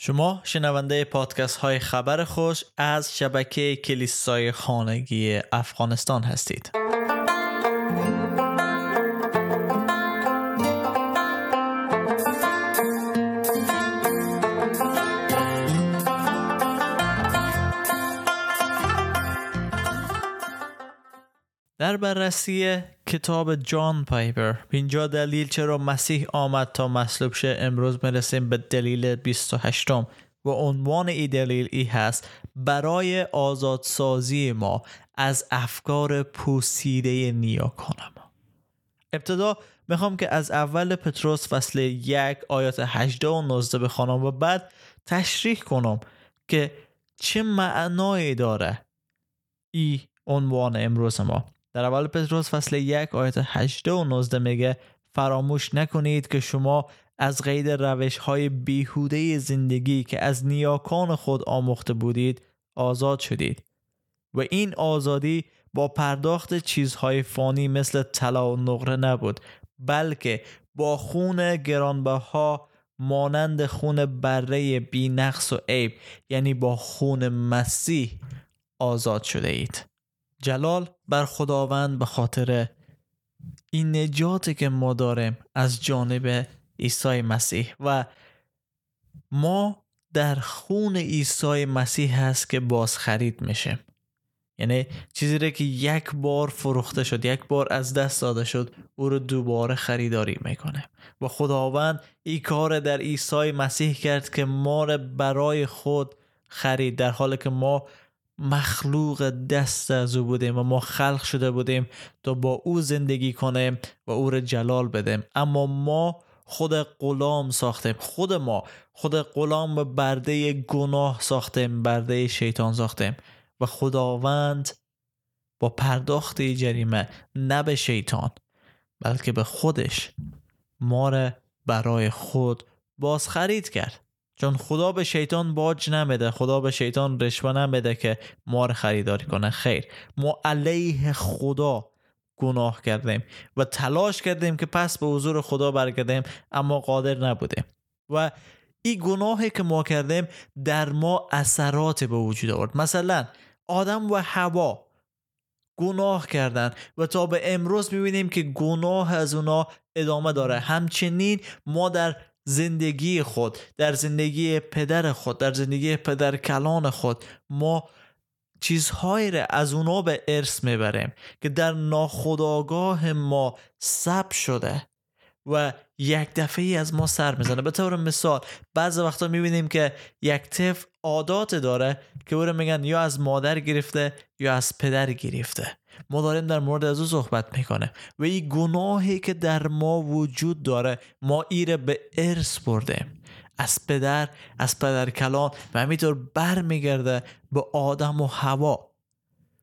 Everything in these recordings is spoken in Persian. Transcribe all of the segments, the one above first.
شما شنونده پادکست های خبر خوش از شبکه کلیسای خانگی افغانستان هستید. در بررسی کتاب جان پایپر. 50 دلیل چرا مسیح آمد تا مصلوب شه امروز می‌رسیم به دلیل 28 م و عنوان ای دلیل ای هست برای آزادسازی ما از افکار پوسیده نیاکان ما ابتدا می‌خوام که از اول پتروس فصل یک آیات 18 و 19 بخوانم و بعد تشریح کنم که چه معنایی داره ای عنوان امروز ما. در اول پتروس فصل یک آیت 8 و 19 میگه فراموش نکنید که شما از قید روش های بیهوده زندگی که از نیاکان خود آموخته بودید آزاد شدید. و این آزادی با پرداخت چیزهای فانی مثل طلا و نقره نبود بلکه با خون گرانبها مانند خون بره بی نقص و عیب یعنی با خون مسیح آزاد شده اید جلال بر خداوند به خاطر این نجاتی که ما داریم از جانب عیسی مسیح و ما در خون عیسی مسیح هست که باز خرید میشه یعنی چیزی را که یک بار فروخته شد یک بار از دست داده شد او رو دوباره خریداری می‌کنه. و خداوند این کار در عیسی مسیح کرد که ما را برای خود خرید در حالی که ما مخلوق دست از او بودیم و ما خلق شده بودیم تا با او زندگی کنیم و او را جلال بدیم. اما ما خود غلام ساختیم. خود ما خود غلام و برده گناه ساختیم برده شیطان ساختیم. و خداوند با پرداخت جریمه نه به شیطان بلکه به خودش ما را برای خود باز خرید کرد. چون خدا به شیطان باج نمیده خدا به شیطان رشوه نمیده که ما رو خریداری کنه. خیر. ما علیه خدا گناه کردیم و تلاش کردیم که پس به حضور خدا برگردیم اما قادر نبودیم. و این گناهی که ما کردیم در ما اثرات به وجود آورد. مثلا آدم و هوا گناه کردن و تا به امروز می‌بینیم که گناه از اونا ادامه داره. همچنین ما در زندگی خود در زندگی پدر خود در زندگی پدر کلان خود ما چیزهایی را از اونا به ارث می‌بریم که در ناخداگاه ما سب شده. و یک دفعه ای از ما سر می‌زنه. به طور مثال بعض وقتا می‌بینیم که یک طفل عادات داره که او میگن یا از مادر گرفته یا از پدر گرفته. ما داریم در مورد از او صحبت می‌کنه و این گناهی که در ما وجود داره ما ایره به ارث برده. از پدر از پدر کلان و همینطور برمیگرده به آدم و هوا.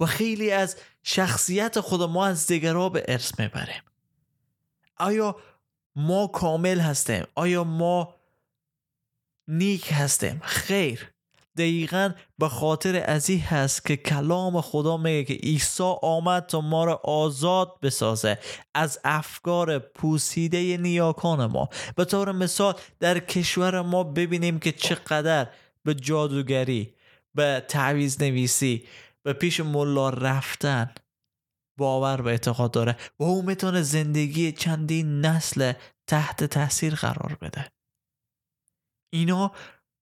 و خیلی از شخصیت خود ما از دیگرها به ارث می‌بریم. آیا ما کامل هستیم. آیا ما نیک هستیم؟ خیر. دقیقا به خاطر از این هست که کلام خدا میگه که عیسی آمد تا ما را آزاد بسازه از افکار پوسیده نیاکان ما. به طور مثال در کشور ما ببینیم که چقدر به جادوگری به تعویز نویسی به پیش ملا رفتن باور و اعتقاد داره و او می‌تونه زندگی چندین نسل تحت تاثیر قرار بده. اینا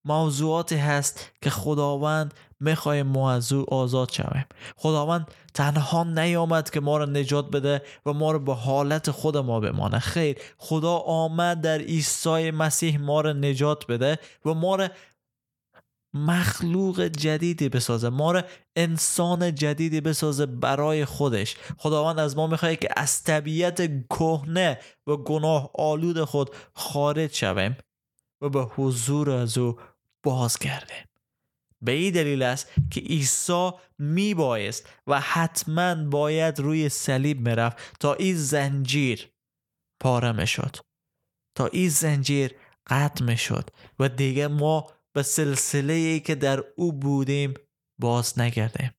موضوعاتی هست که خداوند می‌خواه ما از او آزاد شویم. خداوند تنها نیامد که ما را نجات بده و ما را به حالت خود ما بمانه. خیر خدا آمد در عیسی مسیح ما را نجات بده و ما را مخلوق جدیدی بسازه ما را انسان جدیدی بسازه برای خودش. خداوند از ما می‌خواد که از طبیعت کهنه و گناه آلود خود خارج شویم و به حضور از او باز کرده به این دلیل است که عیسی می بایست و حتما باید روی صلیب می‌رفت تا این زنجیر پاره شد تا این زنجیر قطع شد و دیگه ما به سلسله ای که در او بودیم باز نگردیم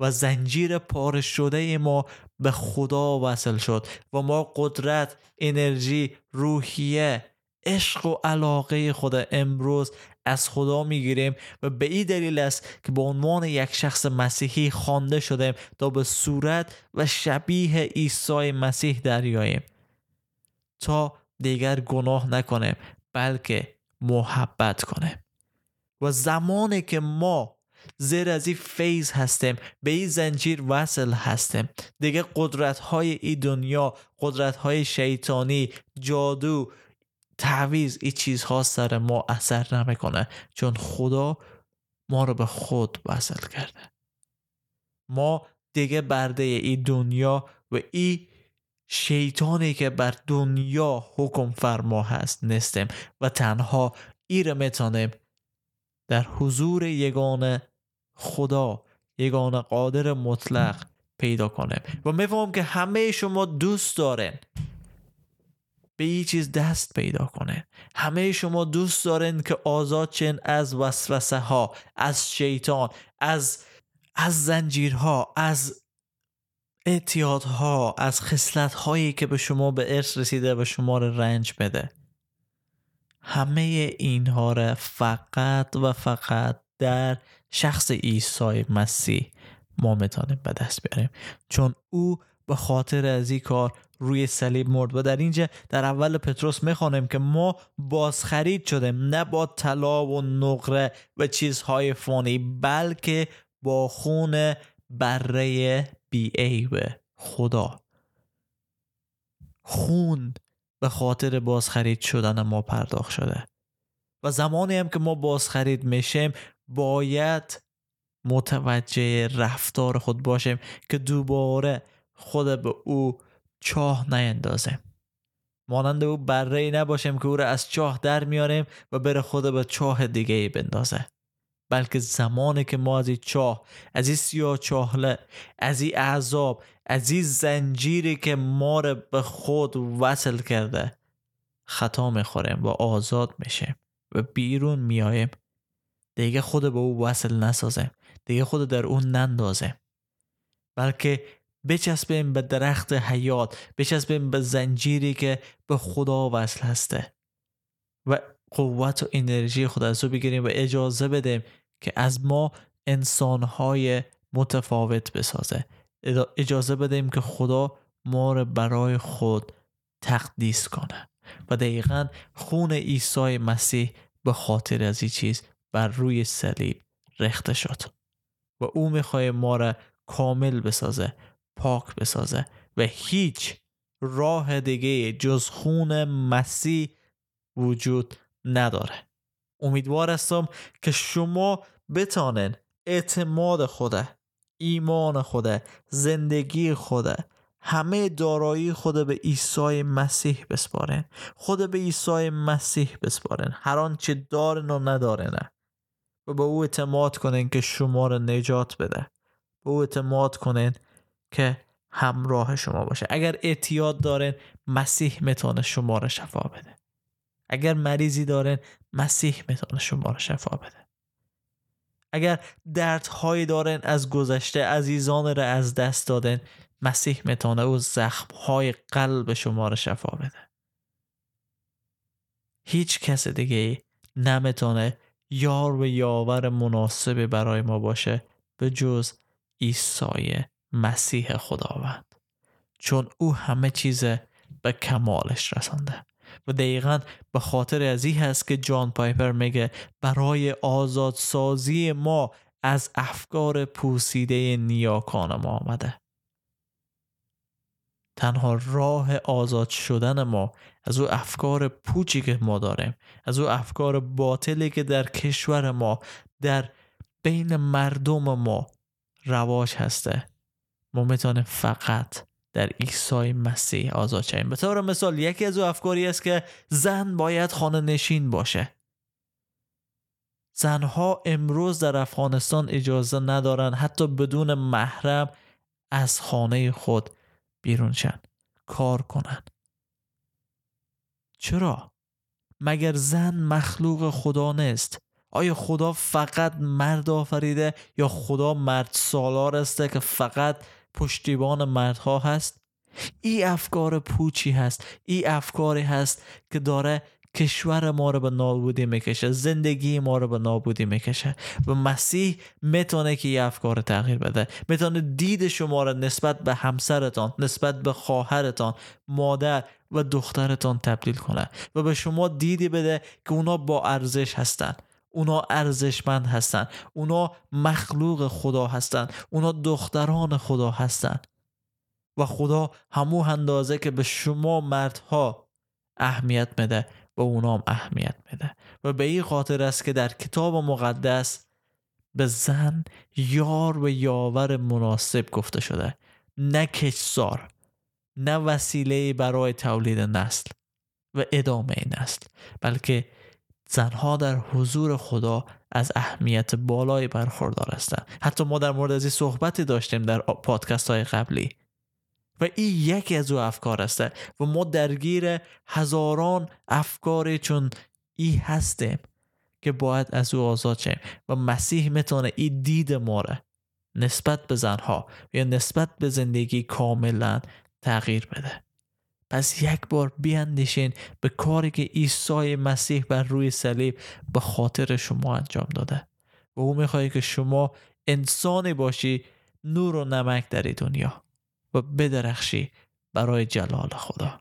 و زنجیر پاره شده ما به خدا وصل شد و ما قدرت انرژی روحیه عشق و علاقه خود امروز از خدا می‌گیریم و به این دلیل است که به عنوان یک شخص مسیحی خوانده شدیم تا به صورت و شبیه عیسی مسیح دریاییم. تا دیگر گناه نکنیم بلکه محبت کنیم و زمانی که ما زیر از این فیض هستیم به این زنجیر وصل هستیم. دیگه قدرت های این دنیا قدرت های شیطانی جادو تعویز این چیزها سر ما اثر نمی‌کنه. چون خدا ما رو به خود وصل کرده. ما دیگه برده این دنیا و این شیطانی که بر دنیا حکم فرما هست نیستیم و تنها ای رو می‌تونیم در حضور یگان خدا یگان قادر مطلق پیدا کنیم و می‌فهمم که همه شما دوست دارین. به این چیز دست پیدا کنه همه شما دوست دارین که آزاد چن از وسوسه ها از شیطان از از زنجیرها از اعتیادها از خصلت هایی که به شما به ارث رسیده و شما رو رنج بده. همه اینها را فقط و فقط در شخص عیسی مسیح ما می‌تونیم به دست بیاریم. چون او به خاطر از این کار روی صلیب مرد و در اینجا در اول پتروس می‌خوانیم که ما بازخرید شدیم نه با طلا و نقره و چیزهای فانی بلکه با خون بره بی به خدا. خون به خاطر بازخرید شدن ما پرداخت شده. و زمانی هم که ما بازخرید میشیم باید متوجه رفتار خود باشیم که دوباره خود به او چاه نیندازیم. مانند او بره نباشیم که او را از چاه در میاریم و بره خود به چاه دیگه ای بندازه. بلکه زمانی که ما از چاه از این سیاه چاهله از این عذاب از این زنجیری که ما را به خود وصل کرده خطا می‌خوریم و آزاد میشیم و بیرون میاییم دیگه خود به او وصل نسازیم. دیگه خود در اون نندازیم. بلکه بچسبیم به درخت حیات بچسبیم به زنجیری که به خدا وصل هسته. و قوت و انرژی خود از او بگیریم و اجازه بدیم که از ما انسانهای متفاوت بسازه. اجازه بدیم که خدا ما رو برای خود تقدیس کنه. و دقیقا خون عیسی مسیح به خاطر از این چیز بر روی صلیب رخته شد. و او می‌خواه ما را کامل بسازه پاک بسازه و هیچ راه دیگه جز خون مسیح وجود نداره. امیدوار هستم که شما بتانن اعتماد خوده ایمان خوده زندگی خوده همه دارایی خود به عیسی مسیح بسپارن. خود به عیسی مسیح بسپارن. هر آنچه دارن و ندارن. و به او اعتماد کنین که شما رو نجات بده. به او اعتماد کنین که همراه شما باشه. اگر اعتیاد دارن مسیح می‌تونه شما رو شفا بده. اگر مریضی دارن مسیح می‌تونه شما رو شفا بده. اگر دردهایی دارن از گذشته عزیزان را از دست دادن مسیح می‌تونه او زخمهای قلب شما رو شفا بده. هیچ کس دیگه نمی‌تونه یار و یاور مناسبی برای ما باشه به جز عیسی مسیح خداوند. چون او همه چیز به کمالش رسانده. و دقیقا به خاطر از این هست که جان پایپر میگه برای آزادسازی ما از افکار پوسیده نیاکان ما آمده. تنها راه آزاد شدن ما از او افکار پوچی که ما داریم از او افکار باطلی که در کشور ما در بین مردم ما رواج هسته. ما می‌تونیم فقط در عیسی مسیح آزاد شویم. به طور مثال یکی از افکاری است که زن باید خانه نشین باشه. زنها امروز در افغانستان اجازه ندارن حتی بدون محرم از خانه خود بیرون شن کار کنن. چرا؟ مگر زن مخلوق خدا نیست؟ آیا خدا فقط مرد آفریده یا خدا مرد سالار است که فقط پشتیبان مردها هست. ای افکار پوچی هست. ای افکاری هست که داره کشور ما رو به نابودی می‌کشه. زندگی ما رو به نابودی می‌کشه. و مسیح می‌تونه که یه افکار تغییر بده. می‌تونه دید شما رو نسبت به همسرتان نسبت به خواهرتان مادر و دخترتان تبدیل کنه. و به شما دیدی بده که اونا با ارزش هستن. اونا ارزشمند هستن. اونا مخلوق خدا هستن. اونا دختران خدا هستن. و خدا همو اندازه که به شما مردها اهمیت میده به اونام اهمیت میده و به این خاطر است که در کتاب مقدس به زن یار و یاور مناسب گفته شده. نه کشزار نه وسیله برای تولید نسل و ادامه نسل بلکه زنها در حضور خدا از اهمیت بالایی برخوردار هستند حتی ما در مورد از صحبتی داشتیم در پادکست های قبلی. و این یکی از او افکار است و ما درگیر هزاران افکاری چون ای هستیم که باید از او آزاد شیم و مسیح می‌تونه این دید ما نسبت به زنها یا نسبت به زندگی کاملا تغییر بده. پس یک بار بیاندیشین به کاری که عیسی مسیح بر روی صلیب به خاطر شما انجام داده. و او می‌خواهی که شما انسانی باشی نور و نمک در دنیا و بدرخشی برای جلال خدا.